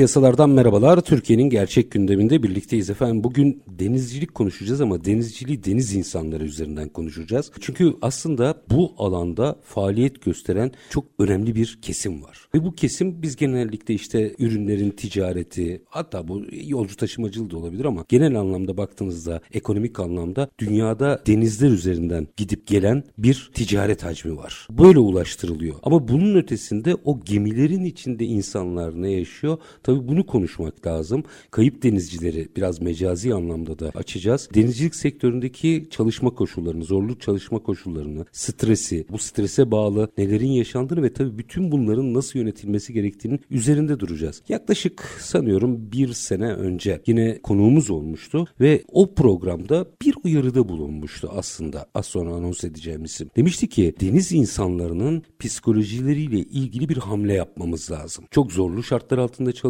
Piyasalardan merhabalar. Türkiye'nin gerçek gündeminde birlikteyiz efendim. Bugün denizcilik konuşacağız ama denizciliği deniz insanları üzerinden konuşacağız. Çünkü aslında bu alanda faaliyet gösteren çok önemli bir kesim var. Ve bu kesim biz genellikle işte ürünlerin ticareti hatta bu yolcu taşımacılığı da olabilir ama genel anlamda baktığınızda ekonomik anlamda dünyada denizler üzerinden gidip gelen bir ticaret hacmi var. Böyle ulaştırılıyor. Ama bunun ötesinde o gemilerin içinde insanlar ne yaşıyor? Tabii bunu konuşmak lazım. Kayıp denizcileri biraz mecazi anlamda da açacağız. Denizcilik sektöründeki çalışma koşullarını, zorlu çalışma koşullarını, stresi, bu strese bağlı nelerin yaşandığını ve tabii bütün bunların nasıl yönetilmesi gerektiğinin üzerinde duracağız. Yaklaşık sanıyorum bir sene önce yine konuğumuz olmuştu ve o programda bir uyarıda bulunmuştu aslında az sonra anons edeceğim isim. Demişti ki deniz insanlarının psikolojileriyle ilgili bir hamle yapmamız lazım. Çok zorlu şartlar altında çalışıyorlar.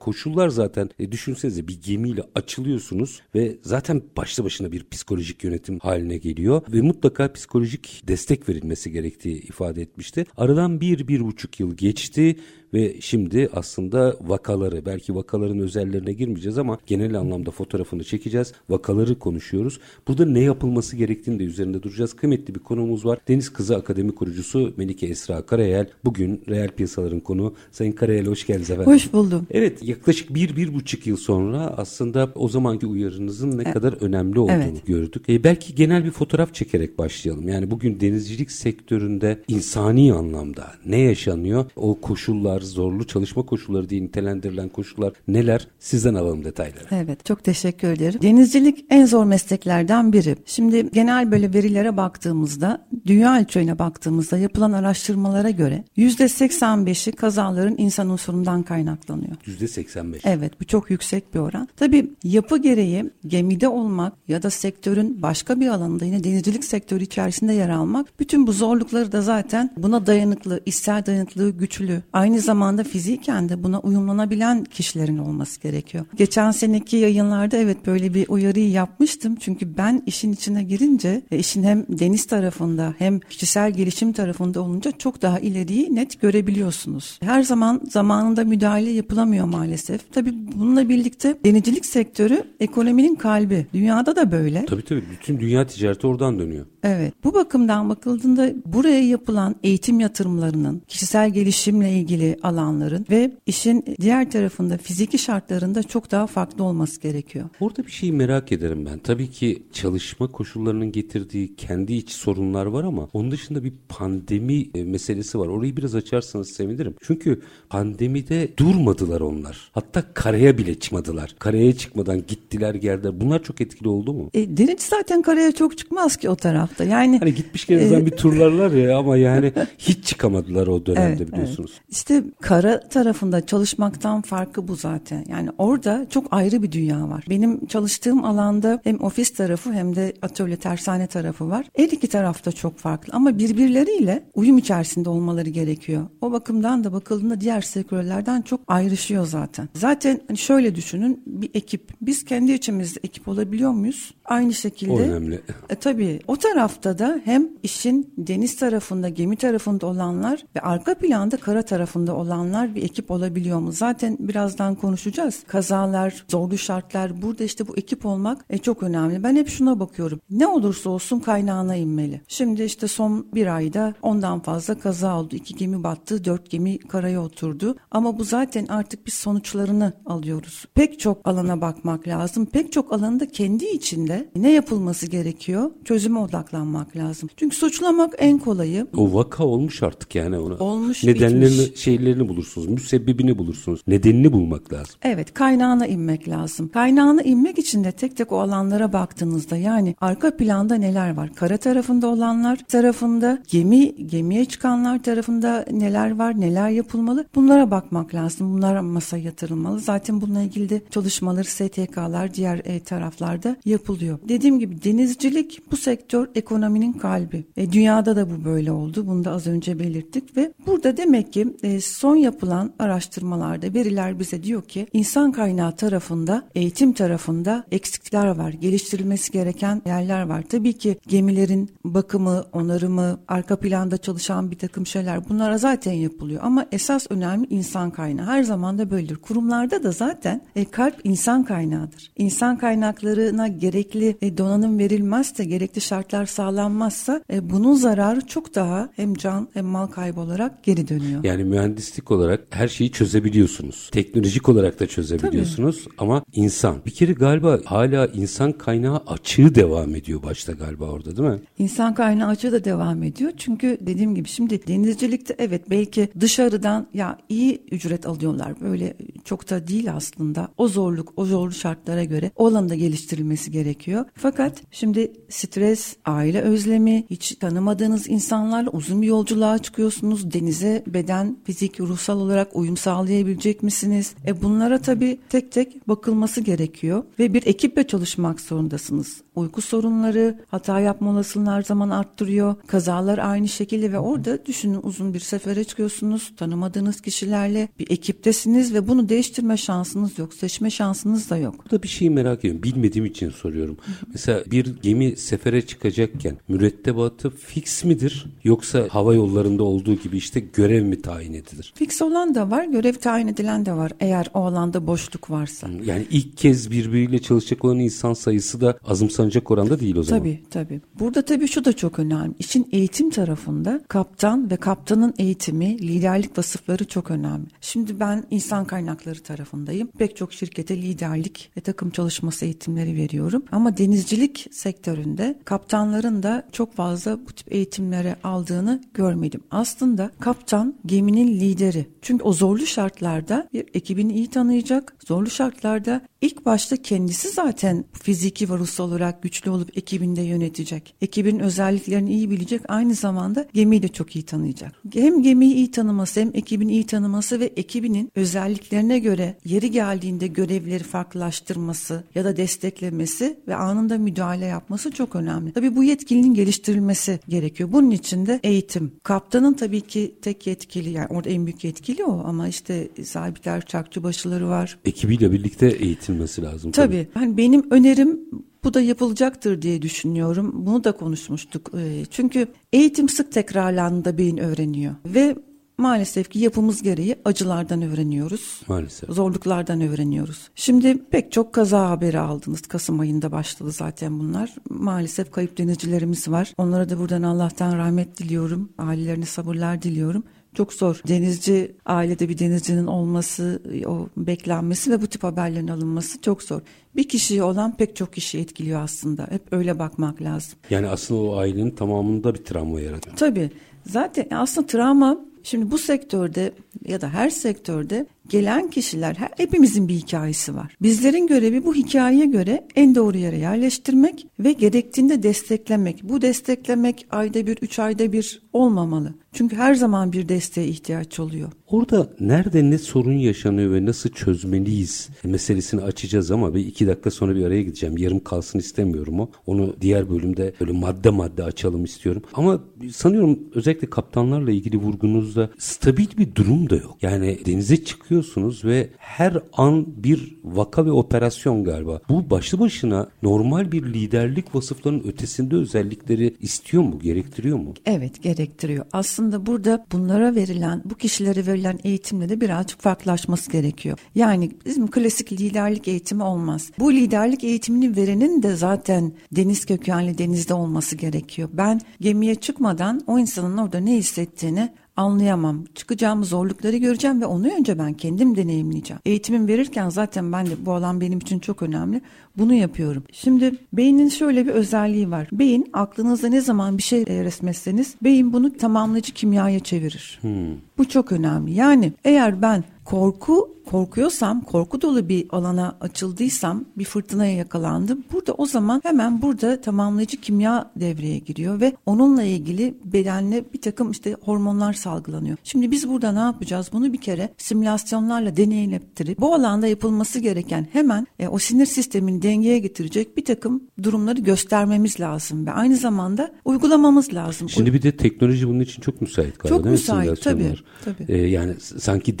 Koşullar zaten e, düşünsenize bir gemiyle açılıyorsunuz ve zaten başlı başına bir psikolojik yönetim haline geliyor ve mutlaka psikolojik destek verilmesi gerektiği ifade etmişti. Aradan bir, bir buçuk yıl geçti ve şimdi aslında vakaları belki vakaların özellerine girmeyeceğiz ama genel anlamda fotoğrafını çekeceğiz. Vakaları konuşuyoruz. Burada ne yapılması gerektiğini de üzerinde duracağız. Kıymetli bir konuğumuz var. Deniz Kızı Akademi kurucusu Melike Esra Karayel. Bugün reel piyasaların konu. Sayın Karayel hoş geldiniz efendim. Hoş buldum. Evet yaklaşık bir, bir buçuk yıl sonra aslında o zamanki uyarınızın ne evet. kadar önemli olduğunu evet. gördük. E, belki genel bir fotoğraf çekerek başlayalım. Yani bugün denizcilik sektöründe insani anlamda ne yaşanıyor? O koşullar, zorlu çalışma koşulları diye nitelendirilen koşullar neler? Sizden alalım detayları. Evet çok teşekkür ederim. Denizcilik en zor mesleklerden biri. Şimdi genel böyle verilere baktığımızda dünya ölçeğine baktığımızda yapılan araştırmalara göre %85'i kazaların insan unsurundan kaynaklanıyor. %85. Evet bu çok yüksek bir oran. Tabii yapı gereği gemide olmak ya da sektörün başka bir alanında yine denizcilik sektörü içerisinde yer almak bütün bu zorlukları da zaten buna dayanıklı, ister dayanıklılığı güçlü, aynı zamanda zamanda fiziken de buna uyumlanabilen kişilerin olması gerekiyor. Geçen seneki yayınlarda evet böyle bir uyarıyı yapmıştım. Çünkü ben işin içine girince ve işin hem deniz tarafında hem kişisel gelişim tarafında olunca çok daha ileriyi net görebiliyorsunuz. Her zaman zamanında müdahale yapılamıyor maalesef. Tabii bununla birlikte denizcilik sektörü ekonominin kalbi. Dünyada da böyle. Tabii tabii bütün dünya ticareti oradan dönüyor. Evet. Bu bakımdan bakıldığında buraya yapılan eğitim yatırımlarının kişisel gelişimle ilgili alanların ve işin diğer tarafında fiziki şartlarında çok daha farklı olması gerekiyor. Orada bir şeyi merak ederim ben. Tabii ki çalışma koşullarının getirdiği kendi iç sorunlar var ama onun dışında bir pandemi e, meselesi var. Orayı biraz açarsanız sevinirim. Çünkü pandemide durmadılar onlar. Hatta karaya bile çıkmadılar. Karaya çıkmadan gittiler geldiler. Bunlar çok etkili oldu mu? E, denizci zaten karaya çok çıkmaz ki o tarafta. Yani hani gitmişken e, bir turlarlar ya ama yani hiç çıkamadılar o dönemde evet, biliyorsunuz. Evet. İşte kara tarafında çalışmaktan farkı bu zaten. Yani orada çok ayrı bir dünya var. Benim çalıştığım alanda hem ofis tarafı hem de atölye tersane tarafı var. Her iki tarafta çok farklı ama birbirleriyle uyum içerisinde olmaları gerekiyor. O bakımdan da bakıldığında diğer sektörlerden çok ayrışıyor zaten. Zaten hani şöyle düşünün bir ekip. Biz kendi içimizde ekip olabiliyor muyuz? Aynı şekilde. O önemli. E, tabii o tarafta da hem işin deniz tarafında, gemi tarafında olanlar ve arka planda kara tarafında olanlar bir ekip olabiliyor mu? Zaten birazdan konuşacağız. Kazalar, zorlu şartlar burada işte bu ekip olmak e, çok önemli. Ben hep şuna bakıyorum. Ne olursa olsun kaynağına inmeli. Şimdi işte son bir ayda ondan fazla kaza oldu. İki gemi battı, dört gemi karaya oturdu. Ama bu zaten artık biz sonuçlarını alıyoruz. Pek çok alana bakmak lazım. Pek çok alanda kendi içinde ne yapılması gerekiyor? Çözüme odaklanmak lazım. Çünkü suçlamak en kolayı. O vaka olmuş artık yani ona. Olmuş Nedenlerini, şeylerini temellerini bulursunuz, müsebbibini bulursunuz. Nedenini bulmak lazım. Evet, kaynağına inmek lazım. Kaynağına inmek için de tek tek o alanlara baktığınızda yani arka planda neler var? Kara tarafında olanlar tarafında, gemi gemiye çıkanlar tarafında neler var, neler yapılmalı? Bunlara bakmak lazım. Bunlar masaya yatırılmalı. Zaten bununla ilgili de çalışmaları STK'lar diğer e, taraflarda yapılıyor. Dediğim gibi denizcilik bu sektör ekonominin kalbi. E, dünyada da bu böyle oldu. Bunu da az önce belirttik ve burada demek ki e, son yapılan araştırmalarda veriler bize diyor ki insan kaynağı tarafında, eğitim tarafında eksikler var. Geliştirilmesi gereken yerler var. Tabii ki gemilerin bakımı, onarımı, arka planda çalışan bir takım şeyler bunlara zaten yapılıyor. Ama esas önemli insan kaynağı. Her zaman da böyledir. Kurumlarda da zaten e, kalp insan kaynağıdır. İnsan kaynaklarına gerekli e, donanım verilmezse, gerekli şartlar sağlanmazsa e, bunun zararı çok daha hem can hem mal kaybı olarak geri dönüyor. Yani mühendislik olarak her şeyi çözebiliyorsunuz. Teknolojik olarak da çözebiliyorsunuz Tabii. ama insan. Bir kere galiba hala insan kaynağı açığı devam ediyor başta galiba orada değil mi? İnsan kaynağı açığı da devam ediyor. Çünkü dediğim gibi şimdi denizcilikte evet belki dışarıdan ya iyi ücret alıyorlar. Böyle çok da değil aslında. O zorluk, o zorlu şartlara göre o alanda geliştirilmesi gerekiyor. Fakat şimdi stres, aile özlemi, hiç tanımadığınız insanlarla uzun bir yolculuğa çıkıyorsunuz. Denize beden, fizik, ruhsal olarak uyum sağlayabilecek misiniz? E bunlara tabii tek tek bakılması gerekiyor ve bir ekiple çalışmak zorundasınız. Uyku sorunları, hata yapma olasılığını her zaman arttırıyor. Kazalar aynı şekilde ve orada düşünün uzun bir sefere çıkıyorsunuz. Tanımadığınız kişilerle bir ekiptesiniz ve bunu değiştirme şansınız yok. Seçme şansınız da yok. Burada bir şey merak ediyorum. Bilmediğim için soruyorum. Mesela bir gemi sefere çıkacakken mürettebatı fix midir? Yoksa hava yollarında olduğu gibi işte görev mi tayin edilir? Fix olan da var, görev tayin edilen de var. Eğer o alanda boşluk varsa. Yani ilk kez birbiriyle çalışacak olan insan sayısı da azımsanacak oranda değil o zaman. Tabii tabii. Burada tabii şu da çok önemli. İşin eğitim tarafında kaptan ve kaptanın eğitimi, liderlik vasıfları çok önemli. Şimdi ben insan kaynakları tarafındayım. Pek çok şirkete liderlik ve takım çalışması eğitimleri veriyorum. Ama denizcilik sektöründe kaptanların da çok fazla bu tip eğitimlere aldığını görmedim. Aslında kaptan geminin lideri. Çünkü o zorlu şartlarda bir ekibini iyi tanıyacak. Zorlu şartlarda ilk başta kendisi zaten fiziki ve ruhsal olarak güçlü olup ekibinde yönetecek. Ekibin özelliklerini iyi bilecek. Aynı zamanda gemiyi de çok iyi tanıyacak. Hem gemiyi iyi tanıması hem ekibin iyi tanıması ve ekibinin özelliklerine göre yeri geldiğinde görevleri farklılaştırması ya da desteklemesi ve anında müdahale yapması çok önemli. Tabii bu yetkilinin geliştirilmesi gerekiyor. Bunun için de eğitim. Kaptanın tabii ki tek yetkili yani orada en büyük yetkili o ama işte sabitler, çakçı başıları var. Ekibiyle birlikte eğitilmesi lazım. Tabii. tabii. Hani benim önerim bu da yapılacaktır diye düşünüyorum. Bunu da konuşmuştuk. Ee, çünkü eğitim sık tekrarlandığında beyin öğreniyor ve maalesef ki yapımız gereği acılardan öğreniyoruz. Maalesef. Zorluklardan öğreniyoruz. Şimdi pek çok kaza haberi aldınız. Kasım ayında başladı zaten bunlar. Maalesef kayıp denizcilerimiz var. Onlara da buradan Allah'tan rahmet diliyorum. Ailelerine sabırlar diliyorum çok zor. Denizci, ailede bir denizcinin olması, o beklenmesi ve bu tip haberlerin alınması çok zor. Bir kişiye olan pek çok kişi etkiliyor aslında. Hep öyle bakmak lazım. Yani aslında o ailenin tamamında bir travma yaratıyor. Tabii. Zaten aslında travma Şimdi bu sektörde ya da her sektörde gelen kişiler her, hepimizin bir hikayesi var. Bizlerin görevi bu hikayeye göre en doğru yere yerleştirmek ve gerektiğinde desteklemek. Bu desteklemek ayda bir, üç ayda bir olmamalı. Çünkü her zaman bir desteğe ihtiyaç oluyor. Orada nerede ne sorun yaşanıyor ve nasıl çözmeliyiz meselesini açacağız ama bir iki dakika sonra bir araya gideceğim. Yarım kalsın istemiyorum o. Onu diğer bölümde böyle madde madde açalım istiyorum. Ama sanıyorum özellikle kaptanlarla ilgili vurgunuzda stabil bir durum da yok. Yani denize çıkıyorsunuz ve her an bir vaka ve operasyon galiba. Bu başlı başına normal bir liderlik vasıflarının ötesinde özellikleri istiyor mu, gerektiriyor mu? Evet, gerektiriyor. Aslında burada bunlara verilen, bu kişilere verilen eğitimle de birazcık farklılaşması gerekiyor. Yani bizim klasik liderlik eğitimi olmaz. Bu liderlik eğitimini verenin de zaten deniz kökenli denizde olması gerekiyor. Ben gemiye çıkmadan o insanın orada ne hissettiğini anlayamam. Çıkacağım zorlukları göreceğim ve onu önce ben kendim deneyimleyeceğim. Eğitimim verirken zaten ben de bu alan benim için çok önemli. Bunu yapıyorum. Şimdi beynin şöyle bir özelliği var. Beyin aklınızda ne zaman bir şey resmetseniz beyin bunu tamamlayıcı kimyaya çevirir. Hmm. Bu çok önemli. Yani eğer ben korku korkuyorsam, korku dolu bir alana açıldıysam, bir fırtınaya yakalandım. Burada o zaman hemen burada tamamlayıcı kimya devreye giriyor ve onunla ilgili bedenle bir takım işte hormonlar salgılanıyor. Şimdi biz burada ne yapacağız? Bunu bir kere simülasyonlarla deneyimlettirip bu alanda yapılması gereken hemen e, o sinir sistemini dengeye getirecek bir takım durumları göstermemiz lazım ve aynı zamanda uygulamamız lazım. Şimdi bir de teknoloji bunun için çok müsait galiba çok müsait? Tabii, tabii. Ee, yani sanki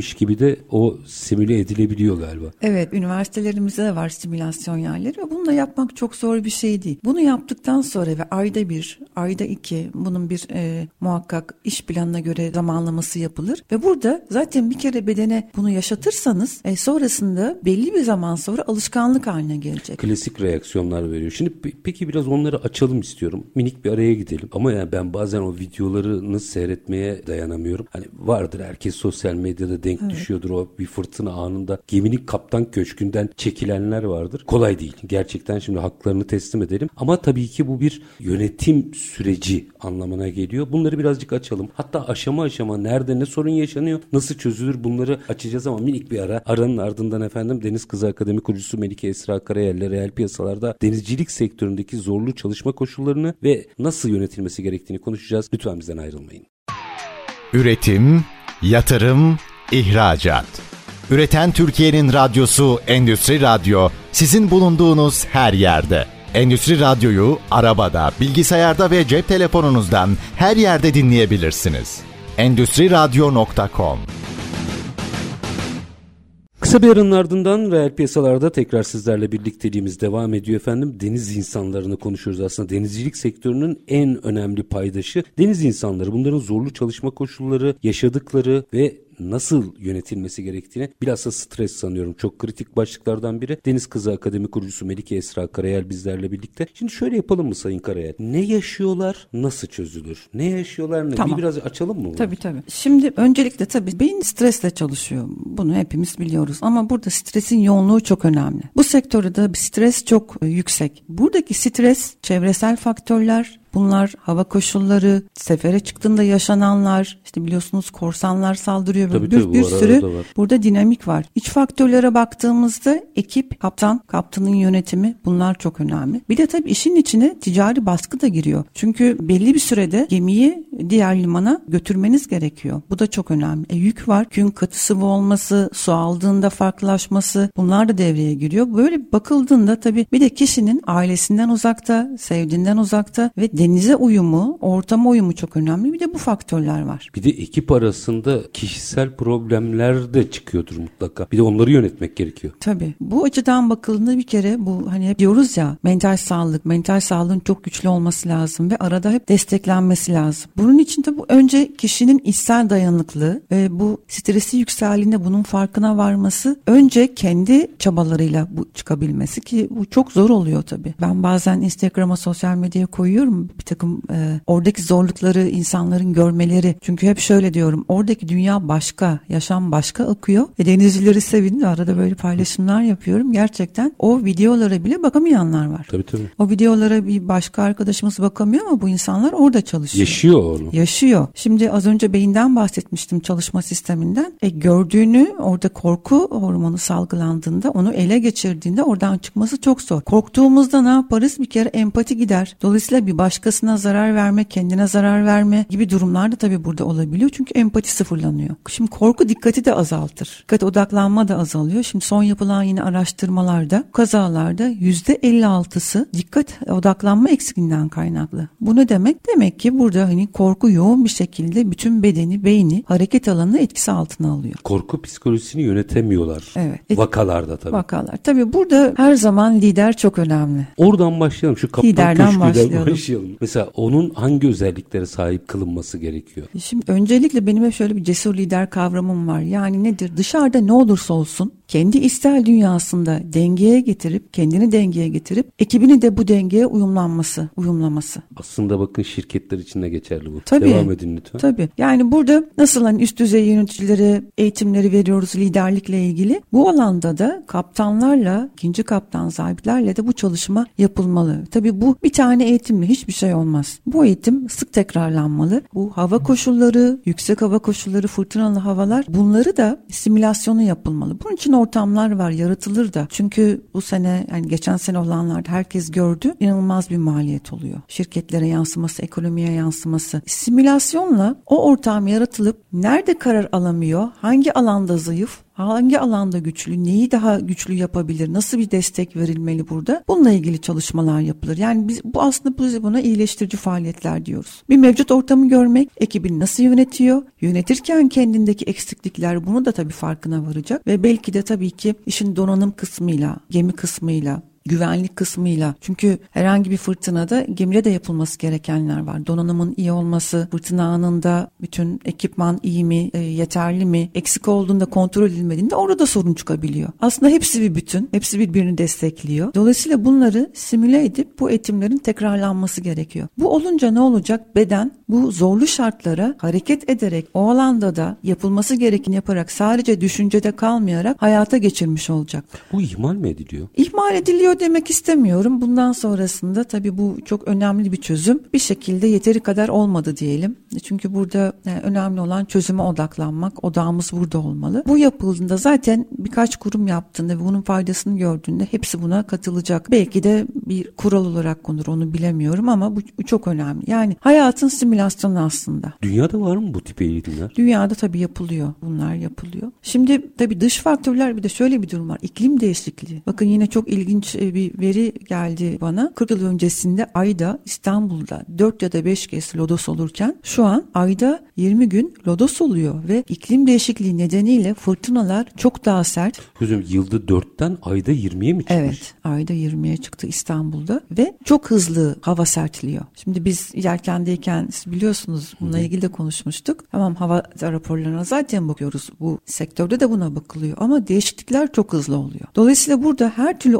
denizdeymiş gibi de o simüle edilebiliyor galiba. Evet, üniversitelerimizde de var simülasyon yerleri ve bunu da yapmak çok zor bir şey değil. Bunu yaptıktan sonra ve ayda bir, ayda iki bunun bir e, muhakkak iş planına göre zamanlaması yapılır ve burada zaten bir kere bedene bunu yaşatırsanız e, sonrasında belli bir zaman sonra alışkanlık haline gelecek. Klasik reaksiyonlar veriyor. Şimdi peki biraz onları açalım istiyorum. Minik bir araya gidelim. Ama yani ben bazen o videolarını seyretmeye dayanamıyorum. Hani vardır herkes sosyal medyada denk evet. düşüyordur o bir fırtına anında geminin kaptan köşkünden çekilenler vardır. Kolay değil. Gerçekten şimdi haklarını teslim edelim. Ama tabii ki bu bir yönetim süreci anlamına geliyor. Bunları birazcık açalım. Hatta aşama aşama nerede ne sorun yaşanıyor, nasıl çözülür bunları açacağız ama minik bir ara. Aranın ardından efendim Deniz Kızı Akademi kurucusu Melike Esra Karayel'le reel piyasalarda denizcilik sektöründeki zorlu çalışma koşullarını ve nasıl yönetilmesi gerektiğini konuşacağız. Lütfen bizden ayrılmayın. Üretim, yatırım, ihracat. Üreten Türkiye'nin radyosu Endüstri Radyo sizin bulunduğunuz her yerde. Endüstri Radyo'yu arabada, bilgisayarda ve cep telefonunuzdan her yerde dinleyebilirsiniz. Endüstri Radyo.com Kısa bir arının ardından reel piyasalarda tekrar sizlerle birlikteliğimiz devam ediyor efendim. Deniz insanlarını konuşuyoruz aslında. Denizcilik sektörünün en önemli paydaşı deniz insanları. Bunların zorlu çalışma koşulları, yaşadıkları ve nasıl yönetilmesi gerektiğini bilhassa stres sanıyorum çok kritik başlıklardan biri. Deniz Kızı Akademi kurucusu Melike Esra Karayel bizlerle birlikte. Şimdi şöyle yapalım mı Sayın Karayel? Ne yaşıyorlar, nasıl çözülür? Ne yaşıyorlar, ne? Tamam. Bir biraz açalım mı bunu? Tabii tabii. Şimdi öncelikle tabii beyin stresle çalışıyor. Bunu hepimiz biliyoruz ama burada stresin yoğunluğu çok önemli. Bu sektörde stres çok yüksek. Buradaki stres çevresel faktörler, Bunlar hava koşulları, sefere çıktığında yaşananlar, işte biliyorsunuz korsanlar saldırıyor. Tabii, bir, tabii, bir sürü burada dinamik var. İç faktörlere baktığımızda ekip, kaptan, kaptanın yönetimi bunlar çok önemli. Bir de tabii işin içine ticari baskı da giriyor. Çünkü belli bir sürede gemiyi diğer limana götürmeniz gerekiyor. Bu da çok önemli. E, yük var. Kün katı sıvı olması, su aldığında farklılaşması bunlar da devreye giriyor. Böyle bakıldığında tabii bir de kişinin ailesinden uzakta, sevdiğinden uzakta ve denize uyumu, ortama uyumu çok önemli. Bir de bu faktörler var. Bir de ekip arasında kişisel problemler de çıkıyordur mutlaka. Bir de onları yönetmek gerekiyor. Tabii. Bu açıdan bakıldığında bir kere bu hani hep diyoruz ya mental sağlık, mental sağlığın çok güçlü olması lazım ve arada hep desteklenmesi lazım. Bunun için de bu önce kişinin içsel dayanıklığı ve bu stresi yükseldiğinde bunun farkına varması önce kendi çabalarıyla bu çıkabilmesi ki bu çok zor oluyor tabii. Ben bazen Instagram'a sosyal medyaya koyuyorum bir takım e, oradaki zorlukları insanların görmeleri. Çünkü hep şöyle diyorum oradaki dünya başka, yaşam başka akıyor. Ve denizcileri sevin arada böyle paylaşımlar yapıyorum. Gerçekten o videolara bile bakamayanlar var. Tabii tabii. O videolara bir başka arkadaşımız bakamıyor ama bu insanlar orada çalışıyor. Yaşıyor onu. Yaşıyor. Şimdi az önce beyinden bahsetmiştim çalışma sisteminden. E, gördüğünü orada korku hormonu salgılandığında onu ele geçirdiğinde oradan çıkması çok zor. Korktuğumuzda ne yaparız? Bir kere empati gider. Dolayısıyla bir başka başkasına zarar verme, kendine zarar verme gibi durumlar da tabii burada olabiliyor. Çünkü empati sıfırlanıyor. Şimdi korku dikkati de azaltır. Dikkat odaklanma da azalıyor. Şimdi son yapılan yine araştırmalarda kazalarda %56'sı dikkat odaklanma eksikliğinden kaynaklı. Bu ne demek? Demek ki burada hani korku yoğun bir şekilde bütün bedeni, beyni, hareket alanını etkisi altına alıyor. Korku psikolojisini yönetemiyorlar. Evet. Vakalarda tabii. Vakalar. Tabii burada her zaman lider çok önemli. Oradan başlayalım. Şu kaptan Liderden başlayalım. başlayalım. Mesela onun hangi özelliklere sahip kılınması gerekiyor? Şimdi öncelikle benim hep şöyle bir cesur lider kavramım var. Yani nedir? Dışarıda ne olursa olsun kendi istel dünyasında dengeye getirip kendini dengeye getirip ekibini de bu dengeye uyumlanması, uyumlaması. Aslında bakın şirketler için de geçerli bu. Tabii. Devam edin lütfen. Tabii. Yani burada nasıl hani üst düzey yöneticilere eğitimleri veriyoruz liderlikle ilgili. Bu alanda da kaptanlarla, ikinci kaptan sahiplerle de bu çalışma yapılmalı. Tabii bu bir tane eğitimle hiçbir şey olmaz. Bu eğitim sık tekrarlanmalı. Bu hava koşulları, yüksek hava koşulları, fırtınalı havalar bunları da simülasyonu yapılmalı. Bunun için ortamlar var, yaratılır da. Çünkü bu sene yani geçen sene olanlarda herkes gördü. inanılmaz bir maliyet oluyor. Şirketlere yansıması, ekonomiye yansıması. Simülasyonla o ortam yaratılıp nerede karar alamıyor, hangi alanda zayıf, hangi alanda güçlü, neyi daha güçlü yapabilir, nasıl bir destek verilmeli burada? Bununla ilgili çalışmalar yapılır. Yani biz bu aslında biz buna iyileştirici faaliyetler diyoruz. Bir mevcut ortamı görmek, ekibini nasıl yönetiyor, yönetirken kendindeki eksiklikler bunu da tabii farkına varacak ve belki de tabii ki işin donanım kısmıyla, gemi kısmıyla, güvenlik kısmıyla. Çünkü herhangi bir fırtınada gemide de yapılması gerekenler var. Donanımın iyi olması, fırtına anında bütün ekipman iyi mi, e, yeterli mi, eksik olduğunda kontrol edilmediğinde orada sorun çıkabiliyor. Aslında hepsi bir bütün, hepsi birbirini destekliyor. Dolayısıyla bunları simüle edip bu eğitimlerin tekrarlanması gerekiyor. Bu olunca ne olacak? Beden bu zorlu şartlara hareket ederek o alanda da yapılması gerekeni yaparak sadece düşüncede kalmayarak hayata geçirmiş olacak. Bu ihmal mi ediliyor? İhmal ediliyor demek istemiyorum. Bundan sonrasında tabii bu çok önemli bir çözüm. Bir şekilde yeteri kadar olmadı diyelim. Çünkü burada yani önemli olan çözüme odaklanmak. Odağımız burada olmalı. Bu yapıldığında zaten birkaç kurum yaptığında ve bunun faydasını gördüğünde hepsi buna katılacak. Belki de bir kural olarak konur onu bilemiyorum ama bu, çok önemli. Yani hayatın simülasyonu aslında. Dünyada var mı bu tip eğitimler? Dünyada tabii yapılıyor. Bunlar yapılıyor. Şimdi tabii dış faktörler bir de şöyle bir durum var. İklim değişikliği. Bakın yine çok ilginç e, bir veri geldi bana. 40 yıl öncesinde ayda İstanbul'da 4 ya da 5 kez lodos olurken şu an ayda 20 gün lodos oluyor ve iklim değişikliği nedeniyle fırtınalar çok daha sert. Hocam yılda 4'ten ayda 20'ye mi çıkmış? Evet ayda 20'ye çıktı İstanbul'da ve çok hızlı hava sertliyor. Şimdi biz yelkendeyken siz biliyorsunuz bununla ilgili de konuşmuştuk. Tamam hava raporlarına zaten bakıyoruz. Bu sektörde de buna bakılıyor ama değişiklikler çok hızlı oluyor. Dolayısıyla burada her türlü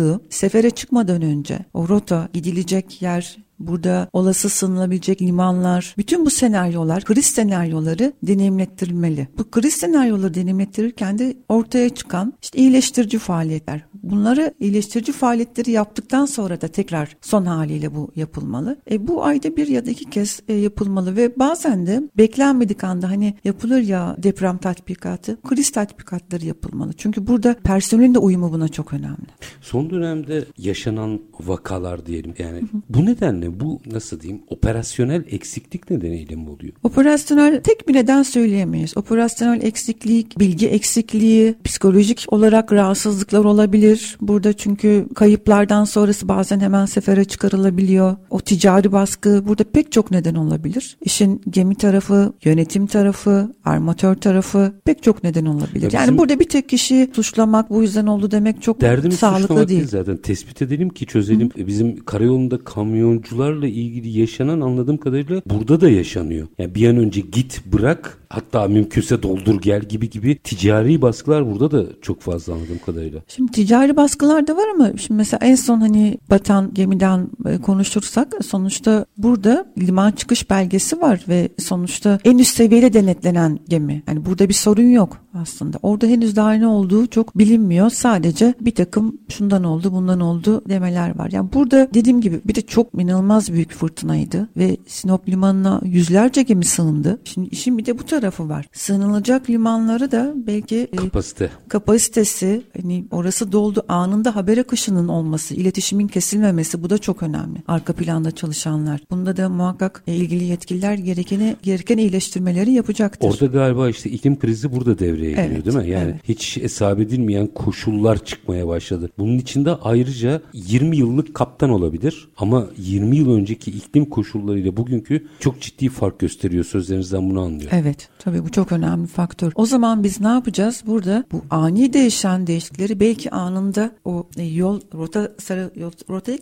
olasılığı sefere çıkmadan önce o rota gidilecek yer Burada olası sınılabilecek limanlar, bütün bu senaryolar, kriz senaryoları deneyimlettirilmeli. Bu kriz senaryoları deneyimlettirirken de ortaya çıkan işte iyileştirici faaliyetler. Bunları iyileştirici faaliyetleri yaptıktan sonra da tekrar son haliyle bu yapılmalı. E, bu ayda bir ya da iki kez e, yapılmalı ve bazen de beklenmedik anda hani yapılır ya deprem tatbikatı, kriz tatbikatları yapılmalı. Çünkü burada personelin de uyumu buna çok önemli. Son dönemde yaşanan vakalar diyelim yani hı hı. bu nedenle bu nasıl diyeyim operasyonel eksiklik nedeniyle mi oluyor? Operasyonel tek bir neden söyleyemeyiz. Operasyonel eksiklik, bilgi eksikliği, psikolojik olarak rahatsızlıklar olabilir. Burada çünkü kayıplardan sonrası bazen hemen sefere çıkarılabiliyor. O ticari baskı burada pek çok neden olabilir. İşin gemi tarafı, yönetim tarafı, armatör tarafı pek çok neden olabilir. Ya yani burada bir tek kişi suçlamak bu yüzden oldu demek çok sağlıklı değil. değil. Zaten tespit edelim ki çözelim. Hı. Bizim karayolunda kamyoncularla ilgili yaşanan anladığım kadarıyla burada da yaşanıyor. Yani bir an önce git bırak hatta mümkünse doldur gel gibi gibi ticari baskılar burada da çok fazla anladığım kadarıyla. Şimdi ticari baskılar da var ama şimdi mesela en son hani batan gemiden e, konuşursak sonuçta burada liman çıkış belgesi var ve sonuçta en üst seviyede denetlenen gemi. Yani burada bir sorun yok aslında. Orada henüz daha ne olduğu çok bilinmiyor. Sadece bir takım şundan oldu bundan oldu demeler var. Yani burada dediğim gibi bir de çok inanılmaz büyük fırtınaydı ve Sinop limanına yüzlerce gemi sığındı. Şimdi işin bir de bu tarafı var. Sığınılacak limanları da belki e, kapasite. E, kapasitesi hani orası doldu anında haber akışının olması, iletişimin kesilmemesi bu da çok önemli. Arka planda çalışanlar. Bunda da muhakkak e, ilgili yetkililer gerekeni gereken iyileştirmeleri yapacaktır. Orada galiba işte iklim krizi burada devreye giriyor evet, değil mi? Yani evet. hiç hesap edilmeyen koşullar çıkmaya başladı. Bunun içinde ayrıca 20 yıllık kaptan olabilir ama 20 yıl önceki iklim koşullarıyla bugünkü çok ciddi fark gösteriyor sözlerinizden bunu anlıyorum. Evet tabii bu çok önemli faktör. O zaman biz ne yapacağız? Burada bu ani değişen değişiklikleri belki anında o e, yol rota sarı yol, rotaya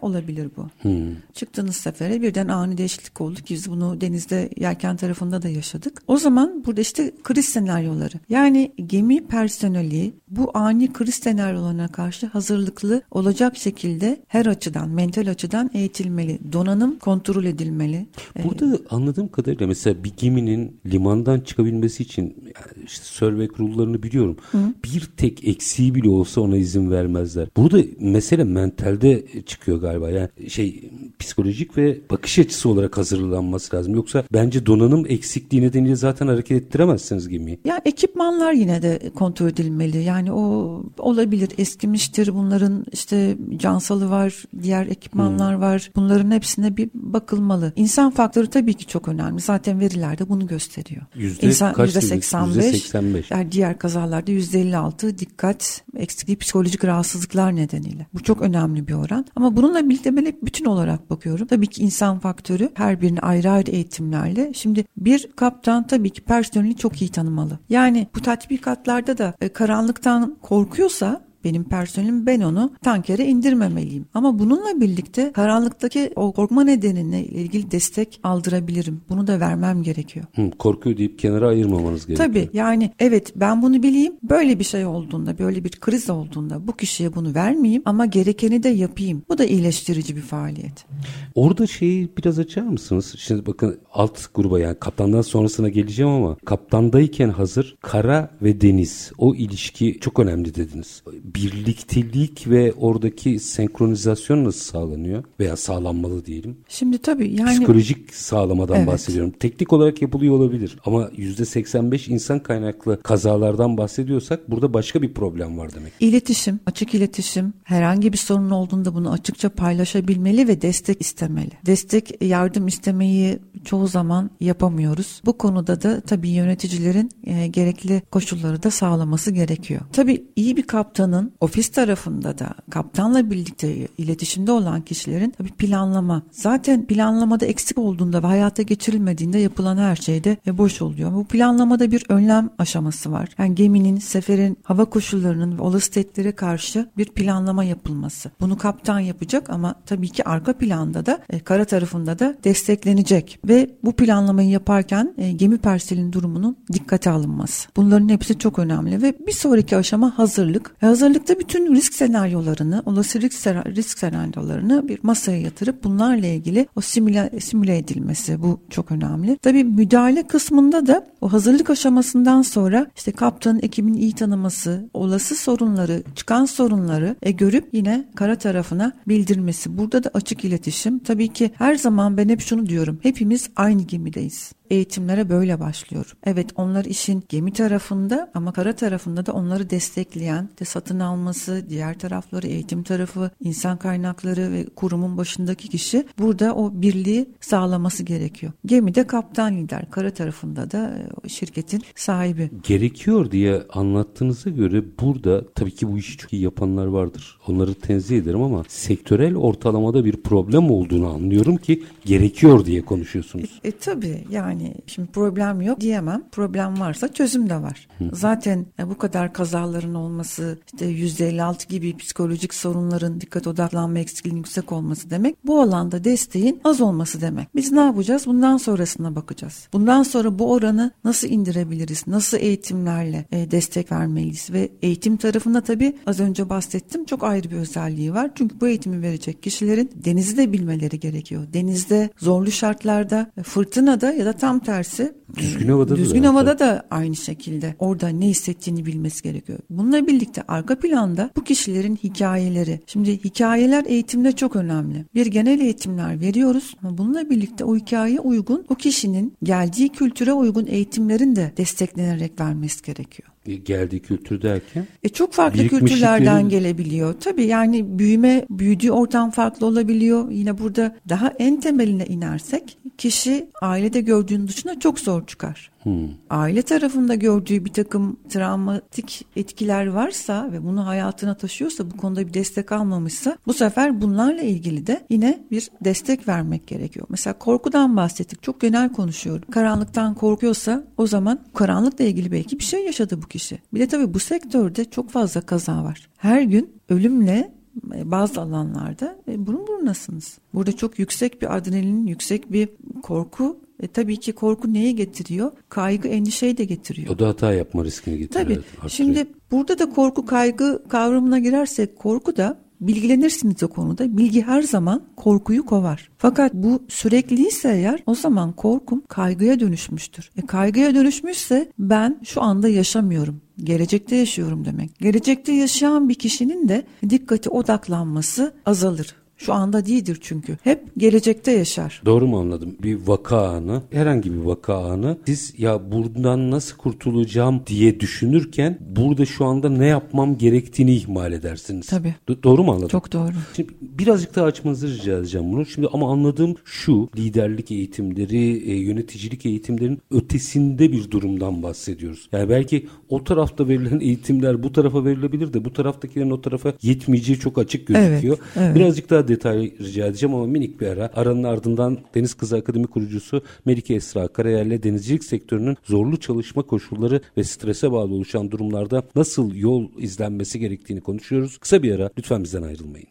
olabilir bu. Hmm. Çıktığınız sefere birden ani değişiklik oldu ki biz bunu denizde yelken tarafında da yaşadık. O zaman burada işte kriz senaryoları. Yani gemi personeli bu ani kriz senaryolarına karşı hazırlıklı olacak şekilde her açıdan, mental açıdan eğitilmeli. Donanım kontrol edilmeli. Burada ee, anladığım kadarıyla mesela bir geminin limandan çıkabilmesi için yani işte survey kurullarını biliyorum. Hı. Bir tek eksiği bile olsa ona izin vermezler. Burada mesele mentalde çıkıyor galiba. Yani şey psikolojik ve bakış açısı olarak hazırlanması lazım. Yoksa bence donanım eksikliği nedeniyle zaten hareket ettiremezsiniz gemiyi. Ya ekipmanlar yine de kontrol edilmeli. Yani o olabilir eskimiştir. Bunların işte cansalı var, diğer ekipmanlar hmm. var. Bunların hepsine bir bakılmalı. İnsan faktörü tabii ki çok önemli. Zaten veriler de bunu gösteriyor. Yüzde İnsan, kaç yüzde 85, yüzde 85. Yani diğer kazalarda yüzde 56 dikkat eksikliği psikolojik rahatsızlıklar nedeniyle. Bu çok önemli bir oran. Ama bununla birlikte ben hep bütün olarak bakıyorum. Tabii ki insan faktörü her birini ayrı ayrı eğitimlerle. Şimdi bir kaptan tabii ki personeli çok iyi tanımalı. Yani bu tatbikatlarda da e, karanlıktan korkuyorsa benim personelim ben onu tankere indirmemeliyim. Ama bununla birlikte karanlıktaki o korkma nedenine ilgili destek aldırabilirim. Bunu da vermem gerekiyor. Hı, korkuyor deyip kenara ayırmamanız gerekiyor. Tabii yani evet ben bunu bileyim. Böyle bir şey olduğunda, böyle bir kriz olduğunda bu kişiye bunu vermeyeyim ama gerekeni de yapayım. Bu da iyileştirici bir faaliyet. Orada şeyi biraz açar mısınız? Şimdi bakın alt gruba yani kaptandan sonrasına geleceğim ama kaptandayken hazır kara ve deniz o ilişki çok önemli dediniz birliktelik ve oradaki senkronizasyon nasıl sağlanıyor veya sağlanmalı diyelim. Şimdi tabii yani psikolojik sağlamadan evet. bahsediyorum. Teknik olarak yapılıyor olabilir ama %85 insan kaynaklı kazalardan bahsediyorsak burada başka bir problem var demek. İletişim, açık iletişim, herhangi bir sorun olduğunda bunu açıkça paylaşabilmeli ve destek istemeli. Destek, yardım istemeyi çoğu zaman yapamıyoruz. Bu konuda da tabii yöneticilerin e, gerekli koşulları da sağlaması gerekiyor. Tabii iyi bir kaptanın kaptanın ofis tarafında da kaptanla birlikte iletişimde olan kişilerin tabii planlama. Zaten planlamada eksik olduğunda ve hayata geçirilmediğinde yapılan her şeyde e, boş oluyor. Bu planlamada bir önlem aşaması var. Yani geminin, seferin, hava koşullarının ve olası tehditlere karşı bir planlama yapılması. Bunu kaptan yapacak ama tabii ki arka planda da e, kara tarafında da desteklenecek ve bu planlamayı yaparken e, gemi personelinin durumunun dikkate alınması. Bunların hepsi çok önemli ve bir sonraki aşama hazırlık. Hazırlık Hazırlıkta bütün risk senaryolarını, olası risk, risk senaryolarını bir masaya yatırıp bunlarla ilgili o simüle, simüle edilmesi bu çok önemli. Tabii müdahale kısmında da o hazırlık aşamasından sonra işte kaptanın ekibin iyi tanıması, olası sorunları, çıkan sorunları e, görüp yine kara tarafına bildirmesi. Burada da açık iletişim. Tabii ki her zaman ben hep şunu diyorum. Hepimiz aynı gemideyiz eğitimlere böyle başlıyorum. Evet onlar işin gemi tarafında ama kara tarafında da onları destekleyen, de satın alması, diğer tarafları eğitim tarafı, insan kaynakları ve kurumun başındaki kişi burada o birliği sağlaması gerekiyor. Gemide kaptan lider, kara tarafında da e, şirketin sahibi. Gerekiyor diye anlattığınıza göre burada tabii ki bu işi çok iyi yapanlar vardır. Onları tenzih ederim ama sektörel ortalamada bir problem olduğunu anlıyorum ki gerekiyor diye konuşuyorsunuz. E, e tabii yani yani şimdi problem yok diyemem. Problem varsa çözüm de var. Hı. Zaten e, bu kadar kazaların olması, işte %56 gibi psikolojik sorunların dikkat odaklanma eksikliğinin yüksek olması demek. Bu alanda desteğin az olması demek. Biz ne yapacağız? Bundan sonrasına bakacağız. Bundan sonra bu oranı nasıl indirebiliriz? Nasıl eğitimlerle e, destek vermeliyiz? Ve eğitim tarafında tabii az önce bahsettim çok ayrı bir özelliği var. Çünkü bu eğitimi verecek kişilerin denizi de bilmeleri gerekiyor. Denizde zorlu şartlarda, e, fırtınada ya da tam tam tersi düzgün havada düzgün da havada da aynı şekilde orada ne hissettiğini bilmesi gerekiyor. Bununla birlikte arka planda bu kişilerin hikayeleri. Şimdi hikayeler eğitimde çok önemli. Bir genel eğitimler veriyoruz ama bununla birlikte o hikayeye uygun o kişinin geldiği kültüre uygun eğitimlerin de desteklenerek vermesi gerekiyor. Geldiği kültür derken? E çok farklı kültürlerden gelebiliyor. Tabii yani büyüme, büyüdüğü ortam farklı olabiliyor. Yine burada daha en temeline inersek kişi ailede gördüğünün dışında çok zor çıkar. Hmm. Aile tarafında gördüğü bir takım travmatik etkiler varsa ve bunu hayatına taşıyorsa bu konuda bir destek almamışsa bu sefer bunlarla ilgili de yine bir destek vermek gerekiyor. Mesela korkudan bahsettik. Çok genel konuşuyorum. Karanlıktan korkuyorsa o zaman karanlıkla ilgili belki bir şey yaşadı bu kişi. Bir de tabii bu sektörde çok fazla kaza var. Her gün ölümle e, bazı alanlarda e, burun burunasınız. Burada çok yüksek bir adrenalin, yüksek bir korku E, tabii ki korku neyi getiriyor? Kaygı, endişeyi de getiriyor. O da hata yapma riskini getiriyor. Tabii. Artırıyor. Şimdi burada da korku kaygı kavramına girersek korku da bilgilenirsiniz o konuda. Bilgi her zaman korkuyu kovar. Fakat bu sürekliyse eğer o zaman korkum kaygıya dönüşmüştür. E, kaygıya dönüşmüşse ben şu anda yaşamıyorum. Gelecekte yaşıyorum demek. Gelecekte yaşayan bir kişinin de dikkati odaklanması azalır. Şu anda değildir çünkü. Hep gelecekte yaşar. Doğru mu anladım? Bir vaka anı, herhangi bir vaka anı siz ya buradan nasıl kurtulacağım diye düşünürken burada şu anda ne yapmam gerektiğini ihmal edersiniz. Tabii. Do- doğru mu anladım? Çok doğru. Şimdi birazcık daha açmanızı rica edeceğim bunu. Şimdi ama anladığım şu liderlik eğitimleri, e, yöneticilik eğitimlerin ötesinde bir durumdan bahsediyoruz. Yani belki o tarafta verilen eğitimler bu tarafa verilebilir de bu taraftakilerin o tarafa yetmeyeceği çok açık gözüküyor. Evet, evet. Birazcık daha detay rica edeceğim ama minik bir ara. Aranın ardından Deniz Kızı Akademi kurucusu Melike Esra Karayel'le denizcilik sektörünün zorlu çalışma koşulları ve strese bağlı oluşan durumlarda nasıl yol izlenmesi gerektiğini konuşuyoruz. Kısa bir ara lütfen bizden ayrılmayın.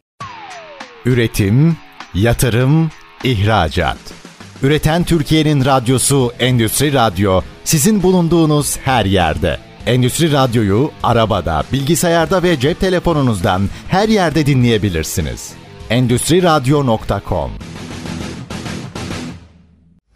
Üretim, yatırım, ihracat. Üreten Türkiye'nin radyosu Endüstri Radyo sizin bulunduğunuz her yerde. Endüstri Radyo'yu arabada, bilgisayarda ve cep telefonunuzdan her yerde dinleyebilirsiniz. Endüstri Radyo.com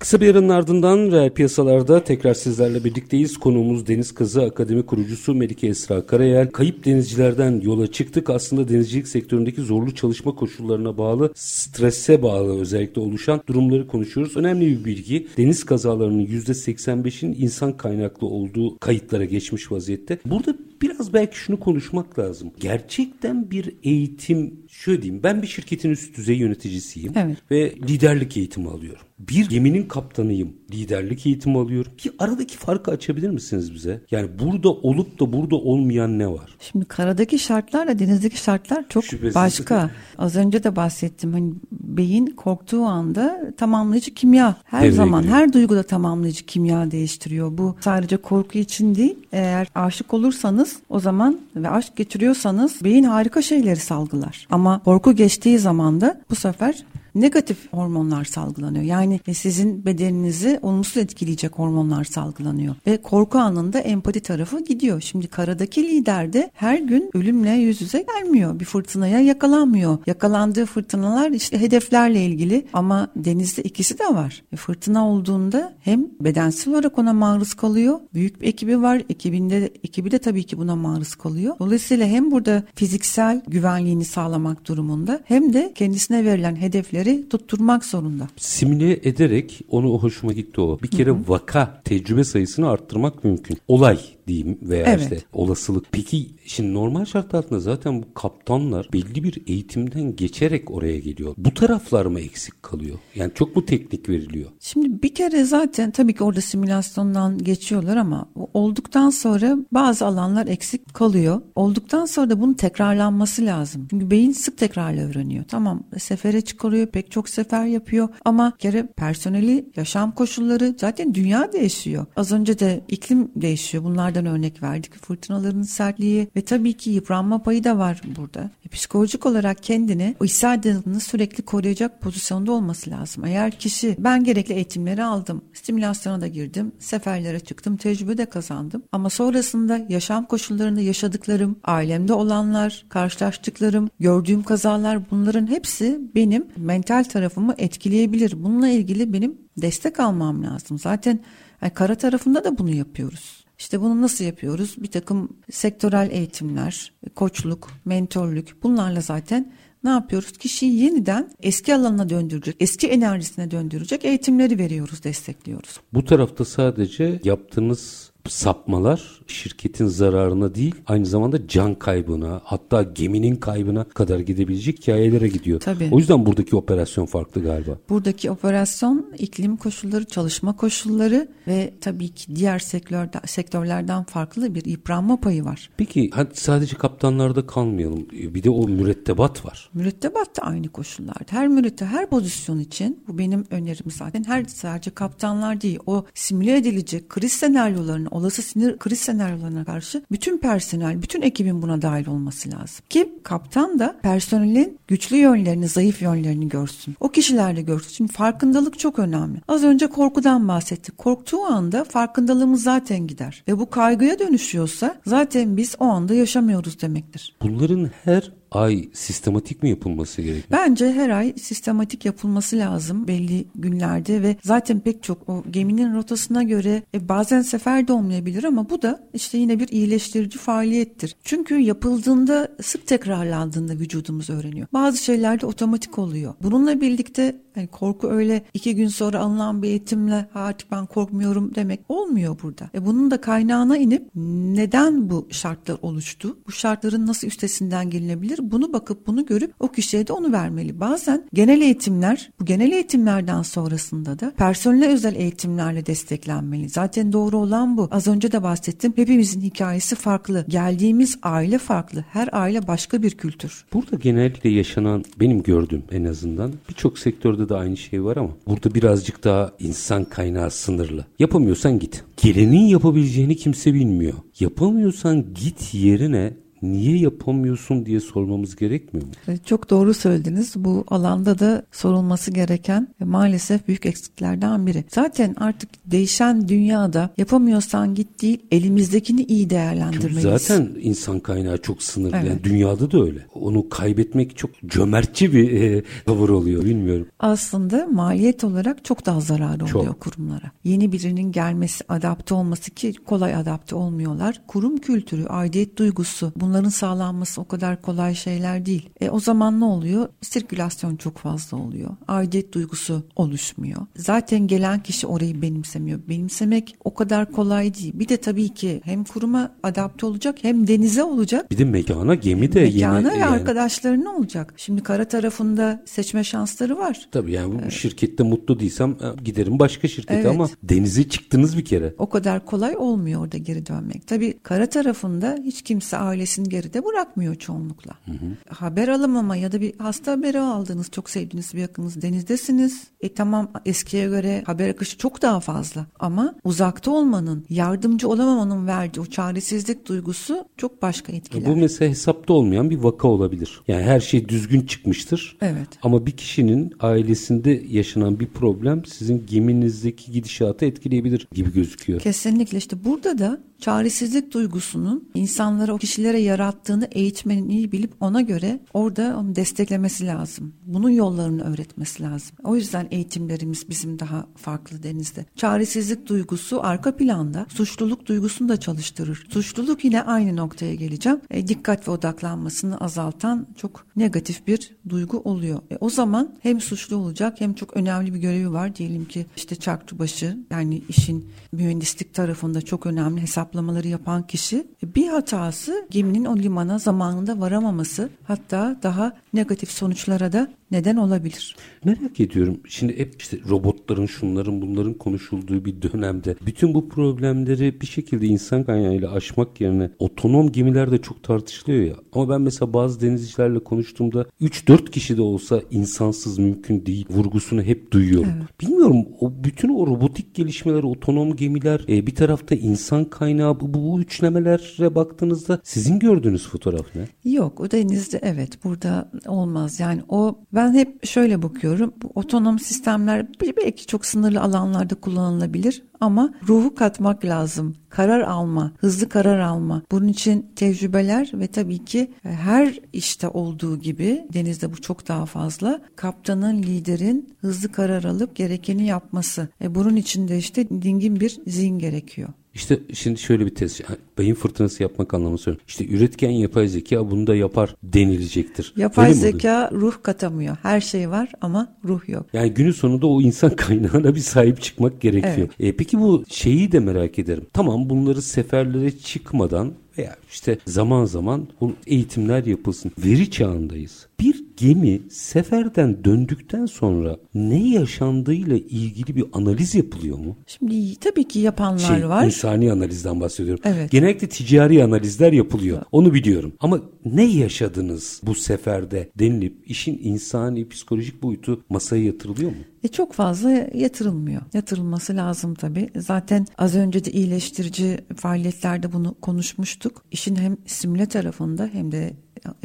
Kısa bir aranın ardından reel piyasalarda tekrar sizlerle birlikteyiz. Konuğumuz Deniz Kazı Akademi kurucusu Melike Esra Karayel. Kayıp denizcilerden yola çıktık. Aslında denizcilik sektöründeki zorlu çalışma koşullarına bağlı, strese bağlı özellikle oluşan durumları konuşuyoruz. Önemli bir bilgi. Deniz kazalarının %85'in insan kaynaklı olduğu kayıtlara geçmiş vaziyette. Burada biraz belki şunu konuşmak lazım. Gerçekten bir eğitim, şöyle diyeyim ben bir şirketin üst düzey yöneticisiyim Evet. ve liderlik eğitimi alıyorum. Bir geminin kaptanıyım. Liderlik eğitimi alıyorum. Bir aradaki farkı açabilir misiniz bize? Yani burada olup da burada olmayan ne var? Şimdi karadaki şartlarla denizdeki şartlar çok Şüphesiz. başka. Az önce de bahsettim. Hani beyin korktuğu anda tamamlayıcı kimya her Devreye zaman giriyor. her duyguda tamamlayıcı kimya değiştiriyor. Bu sadece korku için değil. Eğer aşık olursanız o zaman ve aşk geçiriyorsanız beyin harika şeyleri salgılar. Ama korku geçtiği zaman da bu sefer negatif hormonlar salgılanıyor. Yani sizin bedeninizi olumsuz etkileyecek hormonlar salgılanıyor. Ve korku anında empati tarafı gidiyor. Şimdi karadaki lider de her gün ölümle yüz yüze gelmiyor. Bir fırtınaya yakalanmıyor. Yakalandığı fırtınalar işte hedeflerle ilgili ama denizde ikisi de var. E, fırtına olduğunda hem bedensel olarak ona maruz kalıyor. Büyük bir ekibi var. Ekibinde ekibi de tabii ki buna maruz kalıyor. Dolayısıyla hem burada fiziksel güvenliğini sağlamak durumunda hem de kendisine verilen hedefleri tutturmak zorunda. Simüle ederek onu o hoşuma gitti o. Bir kere vaka tecrübe sayısını arttırmak mümkün. Olay diyeyim veya Evet. işte olasılık. Peki şimdi normal şartlar altında zaten bu kaptanlar belli bir eğitimden geçerek oraya geliyor. Bu taraflar mı eksik kalıyor? Yani çok mu teknik veriliyor? Şimdi bir kere zaten tabii ki orada simülasyondan geçiyorlar ama olduktan sonra bazı alanlar eksik kalıyor. Olduktan sonra da bunun tekrarlanması lazım. Çünkü beyin sık tekrarla öğreniyor. Tamam sefere çıkarıyor pek çok sefer yapıyor ama kere personeli, yaşam koşulları zaten dünya değişiyor. Az önce de iklim değişiyor. Bunlardan örnek verdik. Fırtınaların sertliği ve tabii ki yıpranma payı da var burada. E, psikolojik olarak kendini o hissiyatını sürekli koruyacak pozisyonda olması lazım. Eğer kişi ben gerekli eğitimleri aldım, simülasyona da girdim, seferlere çıktım, tecrübe de kazandım. Ama sonrasında yaşam koşullarında yaşadıklarım, ailemde olanlar, karşılaştıklarım, gördüğüm kazalar bunların hepsi benim mental tarafımı etkileyebilir. Bununla ilgili benim destek almam lazım. Zaten yani kara tarafında da bunu yapıyoruz. İşte bunu nasıl yapıyoruz? Bir takım sektörel eğitimler, koçluk, mentorluk bunlarla zaten ne yapıyoruz? Kişiyi yeniden eski alanına döndürecek, eski enerjisine döndürecek eğitimleri veriyoruz, destekliyoruz. Bu tarafta sadece yaptığınız sapmalar şirketin zararına değil aynı zamanda can kaybına hatta geminin kaybına kadar gidebilecek hikayelere gidiyor. Tabii. O yüzden buradaki operasyon farklı galiba. Buradaki operasyon iklim koşulları, çalışma koşulları ve tabii ki diğer sektörlerden, sektörlerden farklı bir yıpranma payı var. Peki hadi sadece kaptanlarda kalmayalım. Bir de o mürettebat var. Mürettebat da aynı koşullarda. Her mürette, her pozisyon için bu benim önerim zaten. Her sadece kaptanlar değil, o simüle edilecek kriz senaryolarını olası sinir kriz senaryolarına karşı bütün personel, bütün ekibin buna dahil olması lazım. Ki kaptan da personelin güçlü yönlerini, zayıf yönlerini görsün. O kişiler de görsün. Şimdi farkındalık çok önemli. Az önce korkudan bahsettik. Korktuğu anda farkındalığımız zaten gider. Ve bu kaygıya dönüşüyorsa zaten biz o anda yaşamıyoruz demektir. Bunların her ay sistematik mi yapılması gerekiyor? Bence her ay sistematik yapılması lazım belli günlerde ve zaten pek çok o geminin rotasına göre e, bazen sefer de olmayabilir ama bu da işte yine bir iyileştirici faaliyettir. Çünkü yapıldığında sık tekrarlandığında vücudumuz öğreniyor. Bazı şeyler de otomatik oluyor. Bununla birlikte yani korku öyle iki gün sonra alınan bir eğitimle artık ben korkmuyorum demek olmuyor burada. E bunun da kaynağına inip neden bu şartlar oluştu? Bu şartların nasıl üstesinden gelinebilir? Bunu bakıp bunu görüp o kişiye de onu vermeli. Bazen genel eğitimler bu genel eğitimlerden sonrasında da personel özel eğitimlerle desteklenmeli. Zaten doğru olan bu. Az önce de bahsettim. Hepimizin hikayesi farklı. Geldiğimiz aile farklı. Her aile başka bir kültür. Burada genellikle yaşanan benim gördüğüm en azından birçok sektörde da aynı şey var ama burada birazcık daha insan kaynağı sınırlı. Yapamıyorsan git. Gelenin yapabileceğini kimse bilmiyor. Yapamıyorsan git yerine niye yapamıyorsun diye sormamız gerekmiyor mu? E, çok doğru söylediniz. Bu alanda da sorulması gereken maalesef büyük eksiklerden biri. Zaten artık değişen dünyada yapamıyorsan git değil elimizdekini iyi değerlendirmeliyiz. Çünkü zaten insan kaynağı çok sınırlı. Evet. Yani dünyada da öyle. Onu kaybetmek çok cömertçi bir e, tavır oluyor bilmiyorum. Aslında maliyet olarak çok daha zararı oluyor çok. kurumlara. Yeni birinin gelmesi, adapte olması ki kolay adapte olmuyorlar. Kurum kültürü, aidiyet duygusu bunlar bunların sağlanması o kadar kolay şeyler değil. E, o zaman ne oluyor? Sirkülasyon çok fazla oluyor. Aidiyet duygusu oluşmuyor. Zaten gelen kişi orayı benimsemiyor. Benimsemek o kadar kolay değil. Bir de tabii ki hem kuruma adapte olacak hem denize olacak. Bir de mekana gemi de mekana yine. ve yani. arkadaşlarına olacak. Şimdi kara tarafında seçme şansları var. Tabii yani bu evet. şirkette mutlu değilsem e, giderim başka şirkete evet. ama denize çıktınız bir kere. O kadar kolay olmuyor orada geri dönmek. Tabii kara tarafında hiç kimse ailesini ailesini geride bırakmıyor çoğunlukla. Hı hı. Haber alamama ya da bir hasta haberi aldınız, çok sevdiğiniz bir yakınız denizdesiniz. E tamam eskiye göre haber akışı çok daha fazla ama uzakta olmanın, yardımcı olamamanın verdiği o çaresizlik duygusu çok başka etkiler. Bu mesela hesapta olmayan bir vaka olabilir. Yani her şey düzgün çıkmıştır. Evet. Ama bir kişinin ailesinde yaşanan bir problem sizin geminizdeki gidişatı etkileyebilir gibi gözüküyor. Kesinlikle işte burada da çaresizlik duygusunun insanlara o kişilere yarattığını eğitmenin iyi bilip ona göre orada onu desteklemesi lazım. Bunun yollarını öğretmesi lazım. O yüzden eğitimlerimiz bizim daha farklı denizde. Çaresizlik duygusu arka planda suçluluk duygusunu da çalıştırır. Suçluluk yine aynı noktaya geleceğim. E, dikkat ve odaklanmasını azaltan çok negatif bir duygu oluyor. E, o zaman hem suçlu olacak hem çok önemli bir görevi var. Diyelim ki işte çarkçıbaşı yani işin mühendislik tarafında çok önemli hesaplamaları yapan kişi bir hatası geminin o limana zamanında varamaması hatta daha negatif sonuçlara da neden olabilir. Merak ediyorum. Şimdi hep işte robotların, şunların, bunların konuşulduğu bir dönemde bütün bu problemleri bir şekilde insan kaynağıyla aşmak yerine otonom gemilerde çok tartışılıyor ya. Ama ben mesela bazı denizcilerle konuştuğumda 3-4 kişi de olsa insansız mümkün değil vurgusunu hep duyuyorum. Evet. Bilmiyorum o bütün o robotik gelişmeler, otonom gemiler, e, bir tarafta insan kaynağı bu, bu üçlemelere baktığınızda sizin gördüğünüz fotoğraf ne? Yok o denizde evet burada olmaz. Yani o ben ben hep şöyle bakıyorum. Bu otonom sistemler belki çok sınırlı alanlarda kullanılabilir ama ruhu katmak lazım. Karar alma, hızlı karar alma. Bunun için tecrübeler ve tabii ki her işte olduğu gibi denizde bu çok daha fazla. Kaptanın, liderin hızlı karar alıp gerekeni yapması. E bunun için de işte dingin bir zihin gerekiyor. İşte şimdi şöyle bir test. Beyin fırtınası yapmak anlamı söylüyorum. İşte üretken yapay zeka bunu da yapar denilecektir. Yapay Öyle zeka ruh katamıyor. Her şey var ama ruh yok. Yani günün sonunda o insan kaynağına bir sahip çıkmak gerekiyor. Evet. E, peki bu şeyi de merak ederim. Tamam bunları seferlere çıkmadan veya işte zaman zaman bu eğitimler yapılsın. Veri çağındayız. Bir gemi seferden döndükten sonra ne yaşandığıyla ilgili bir analiz yapılıyor mu? Şimdi tabii ki yapanlar şey, var. İnsani analizden bahsediyorum. Evet. Genellikle ticari analizler yapılıyor. Onu biliyorum. Ama ne yaşadınız bu seferde denilip işin insani psikolojik boyutu masaya yatırılıyor mu? E çok fazla yatırılmıyor. Yatırılması lazım tabii. Zaten az önce de iyileştirici faaliyetlerde bunu konuşmuştuk. İşin hem simüle tarafında hem de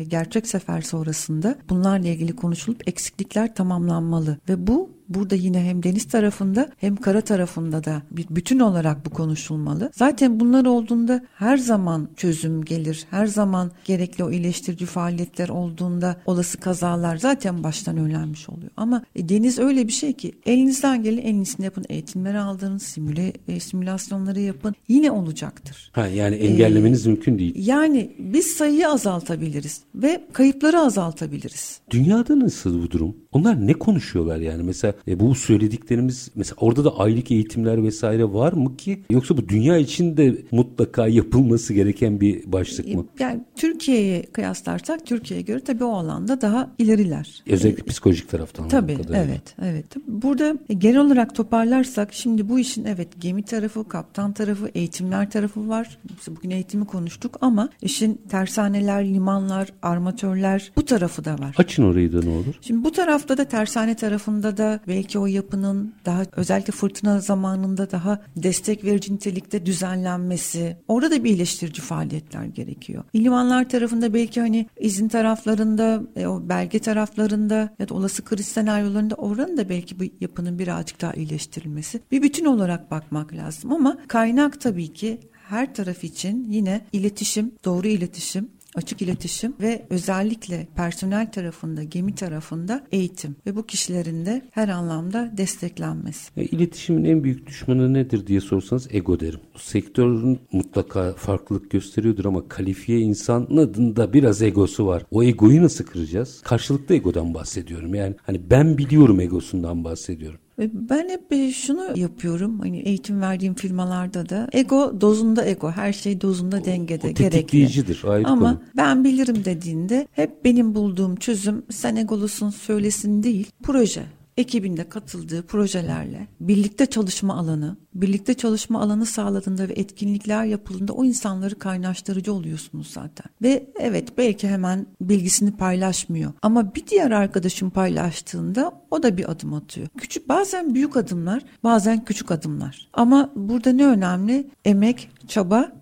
gerçek sefer sonrasında bunlarla ilgili konuşulup eksiklikler tamamlanmalı. Ve bu burada yine hem deniz tarafında hem kara tarafında da bir bütün olarak bu konuşulmalı. Zaten bunlar olduğunda her zaman çözüm gelir. Her zaman gerekli o iyileştirici faaliyetler olduğunda olası kazalar zaten baştan önlenmiş oluyor. Ama e, deniz öyle bir şey ki elinizden gelin en iyisini yapın. Eğitimleri aldırın, simüle, e, simülasyonları yapın. Yine olacaktır. Ha, yani engellemeniz ee, mümkün değil. Yani biz sayıyı azaltabiliriz ve kayıpları azaltabiliriz. Dünyada nasıl bu durum? Onlar ne konuşuyorlar yani? Mesela e, bu söylediklerimiz mesela orada da aylık eğitimler vesaire var mı ki? Yoksa bu dünya için de mutlaka yapılması gereken bir başlık mı? Yani Türkiye'ye kıyaslarsak Türkiye'ye göre tabii o alanda daha ileriler. Özellikle ee, psikolojik taraftan. Tabii kadarıyla. evet evet. Burada genel olarak toparlarsak şimdi bu işin evet gemi tarafı, kaptan tarafı, eğitimler tarafı var. Bugün eğitimi konuştuk ama işin tersaneler, limanlar, armatörler bu tarafı da var. Açın orayı da ne olur? Şimdi bu tarafta da tersane tarafında da belki o yapının daha özellikle fırtına zamanında daha destek verici nitelikte düzenlenmesi. Orada da bir iyileştirici faaliyetler gerekiyor. Limanlar tarafında belki hani izin taraflarında, e, o belge taraflarında ya da olası kriz senaryolarında oranın da belki bu yapının birazcık daha iyileştirilmesi. Bir bütün olarak bakmak lazım ama kaynak tabii ki her taraf için yine iletişim, doğru iletişim, açık iletişim ve özellikle personel tarafında, gemi tarafında eğitim ve bu kişilerin de her anlamda desteklenmesi. E, iletişimin en büyük düşmanı nedir diye sorsanız ego derim. Sektörün mutlaka farklılık gösteriyordur ama kalifiye insanın da biraz egosu var. O egoyu nasıl kıracağız? Karşılıklı egodan bahsediyorum. Yani hani ben biliyorum egosundan bahsediyorum. Ben hep e, şunu yapıyorum. Hani eğitim verdiğim firmalarda da ego dozunda ego. Her şey dozunda dengede o, tetikleyicidir. Ayrı Ama konu. ben bilirim dediğinde hep benim bulduğum çözüm sen egolusun söylesin değil. Proje ekibinde katıldığı projelerle birlikte çalışma alanı, birlikte çalışma alanı sağladığında ve etkinlikler yapıldığında o insanları kaynaştırıcı oluyorsunuz zaten. Ve evet belki hemen bilgisini paylaşmıyor ama bir diğer arkadaşım paylaştığında o da bir adım atıyor. Küçük bazen büyük adımlar, bazen küçük adımlar. Ama burada ne önemli? Emek, çaba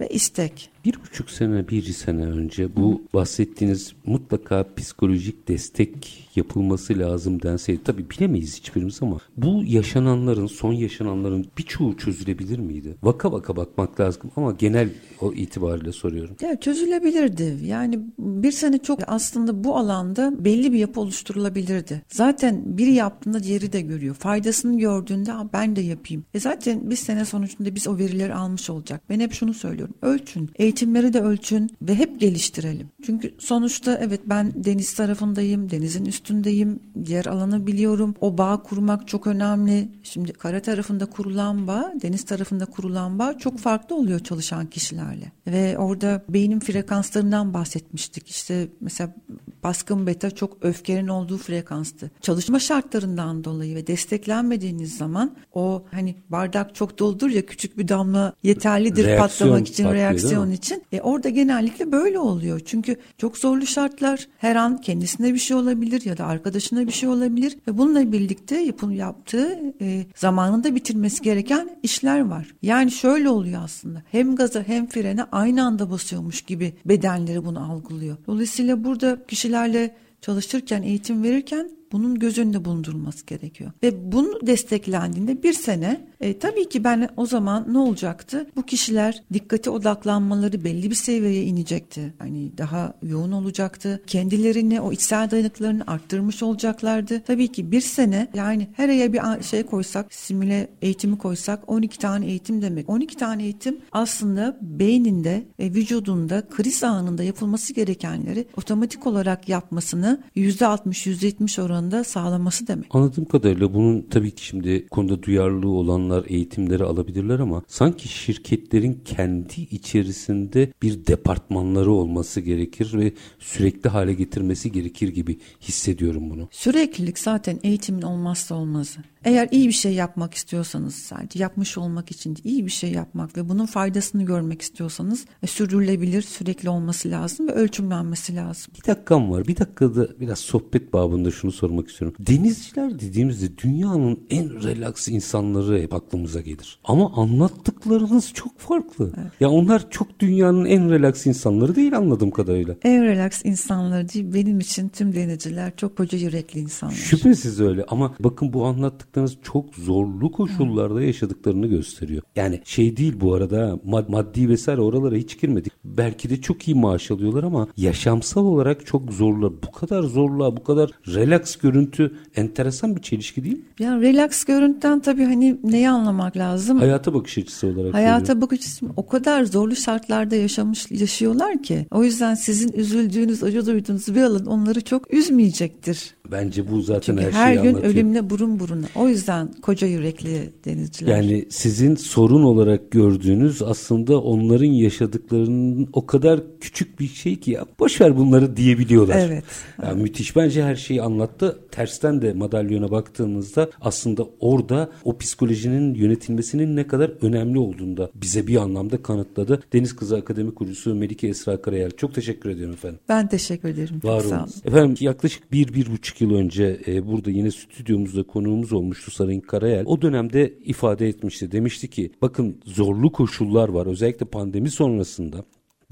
ve istek. Bir buçuk sene, bir sene önce bu bahsettiğiniz mutlaka psikolojik destek yapılması lazım denseydi. Tabii bilemeyiz hiçbirimiz ama bu yaşananların, son yaşananların birçoğu çözülebilir miydi? Vaka vaka bakmak lazım ama genel o itibariyle soruyorum. Ya çözülebilirdi. Yani bir sene çok aslında bu alanda belli bir yapı oluşturulabilirdi. Zaten biri yaptığında diğeri de görüyor. Faydasını gördüğünde ben de yapayım. E zaten bir sene sonucunda biz o verileri almış olacak. Ben hep şunu söylüyorum. Ölçün. Eğitimleri de ölçün ve hep geliştirelim. Çünkü sonuçta evet ben deniz tarafındayım. Denizin üstündeyim. Diğer alanı biliyorum. O bağ kurmak çok önemli. Şimdi kara tarafında kurulan bağ, deniz tarafında kurulan bağ çok farklı oluyor çalışan kişilerle. Ve orada beynin frekanslarından bahsetmiştik. İşte mesela baskın beta çok öfkenin olduğu frekanstı. Çalışma şartlarından dolayı ve desteklenmediğiniz zaman o hani bardak çok doldur ya küçük bir damla yeterlidir reaksiyon patlamak için reaksiyon için. E orada genellikle böyle oluyor. Çünkü çok zorlu şartlar her an kendisine bir şey olabilir ya da arkadaşına bir şey olabilir ve bununla birlikte yapım yaptığı e, zamanında bitirmesi gereken işler var. Yani şöyle oluyor aslında. Hem gaza hem frene aynı anda basıyormuş gibi bedenleri bunu algılıyor. Dolayısıyla burada kişilerle çalışırken, eğitim verirken bunun göz önünde bulundurulması gerekiyor. Ve bunu desteklendiğinde bir sene e, tabii ki ben o zaman ne olacaktı? Bu kişiler dikkate odaklanmaları belli bir seviyeye inecekti. Hani daha yoğun olacaktı. Kendilerini o içsel dayanıklarını arttırmış olacaklardı. Tabii ki bir sene yani her aya bir şey koysak, simüle eğitimi koysak 12 tane eğitim demek. 12 tane eğitim aslında beyninde ve vücudunda kriz anında yapılması gerekenleri otomatik olarak yapmasını %60 %70 oranında sağlaması demek. Anladığım kadarıyla bunun tabii ki şimdi konuda duyarlılığı olanlar eğitimleri alabilirler ama sanki şirketlerin kendi içerisinde bir departmanları olması gerekir ve sürekli hale getirmesi gerekir gibi hissediyorum bunu. Süreklilik zaten eğitimin olmazsa olmazı. Eğer iyi bir şey yapmak istiyorsanız sadece yapmış olmak için iyi bir şey yapmak ve bunun faydasını görmek istiyorsanız e, sürdürülebilir, sürekli olması lazım ve ölçümlenmesi lazım. Bir dakikam var. Bir dakikada biraz sohbet babında şunu sormak istiyorum. Denizciler dediğimizde dünyanın en relax insanları hep aklımıza gelir. Ama anlattıklarınız çok farklı. Evet. Ya onlar çok dünyanın en relax insanları değil anladığım kadarıyla. En relax insanları değil benim için tüm denizciler çok koca yürekli insanlar. Şüphesiz öyle ama bakın bu anlattıklarınız çok zorlu koşullarda yaşadıklarını gösteriyor. Yani şey değil bu arada mad maddi vesaire oralara hiç girmedik. Belki de çok iyi maaş alıyorlar ama yaşamsal olarak çok zorlar. Bu kadar zorluğa bu kadar relax görüntü enteresan bir çelişki değil mi? Ya relax görüntüden tabii hani neyi anlamak lazım? Hayata bakış açısı olarak. Hayata söylüyorum. bakış açısı o kadar zorlu şartlarda yaşamış yaşıyorlar ki. O yüzden sizin üzüldüğünüz, acı duyduğunuz bir alan onları çok üzmeyecektir. Bence bu zaten Çünkü her, her şeyi gün anlatıyor. ölümle burun buruna. O yüzden koca yürekli denizciler. Yani sizin sorun olarak gördüğünüz aslında onların yaşadıklarının o kadar küçük bir şey ki ya boş ver bunları diyebiliyorlar. Evet. Yani evet. müthiş bence her şeyi anlattı. Tersten de madalyona baktığımızda aslında orada o psikolojinin yönetilmesinin ne kadar önemli olduğunu da bize bir anlamda kanıtladı. Deniz Kızı Akademi kurucusu Melike Esra Karayel. Çok teşekkür ediyorum efendim. Ben teşekkür ederim. Var olun. Efendim yaklaşık bir, bir buçuk yıl önce e, burada yine stüdyomuzda konuğumuz olmuştu Sarın Karayel. O dönemde ifade etmişti. Demişti ki bakın zorlu koşullar var. Özellikle pandemi sonrasında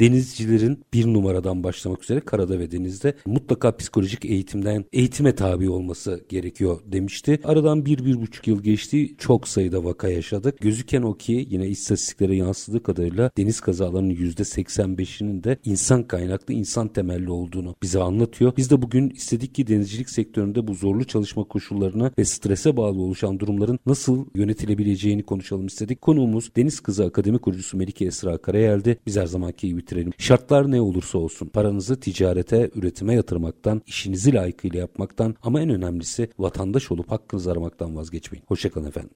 denizcilerin bir numaradan başlamak üzere karada ve denizde mutlaka psikolojik eğitimden eğitime tabi olması gerekiyor demişti. Aradan bir, bir buçuk yıl geçti. Çok sayıda vaka yaşadık. Gözüken o ki yine istatistiklere yansıdığı kadarıyla deniz kazalarının yüzde 85'inin de insan kaynaklı, insan temelli olduğunu bize anlatıyor. Biz de bugün istedik ki denizcilik sektöründe bu zorlu çalışma koşullarını ve strese bağlı oluşan durumların nasıl yönetilebileceğini konuşalım istedik. Konuğumuz Deniz Kızı Akademi kurucusu Melike Esra Karayel'di. Biz her zamanki gibi bitirelim. Şartlar ne olursa olsun paranızı ticarete, üretime yatırmaktan, işinizi layıkıyla yapmaktan ama en önemlisi vatandaş olup hakkınızı aramaktan vazgeçmeyin. Hoşçakalın efendim.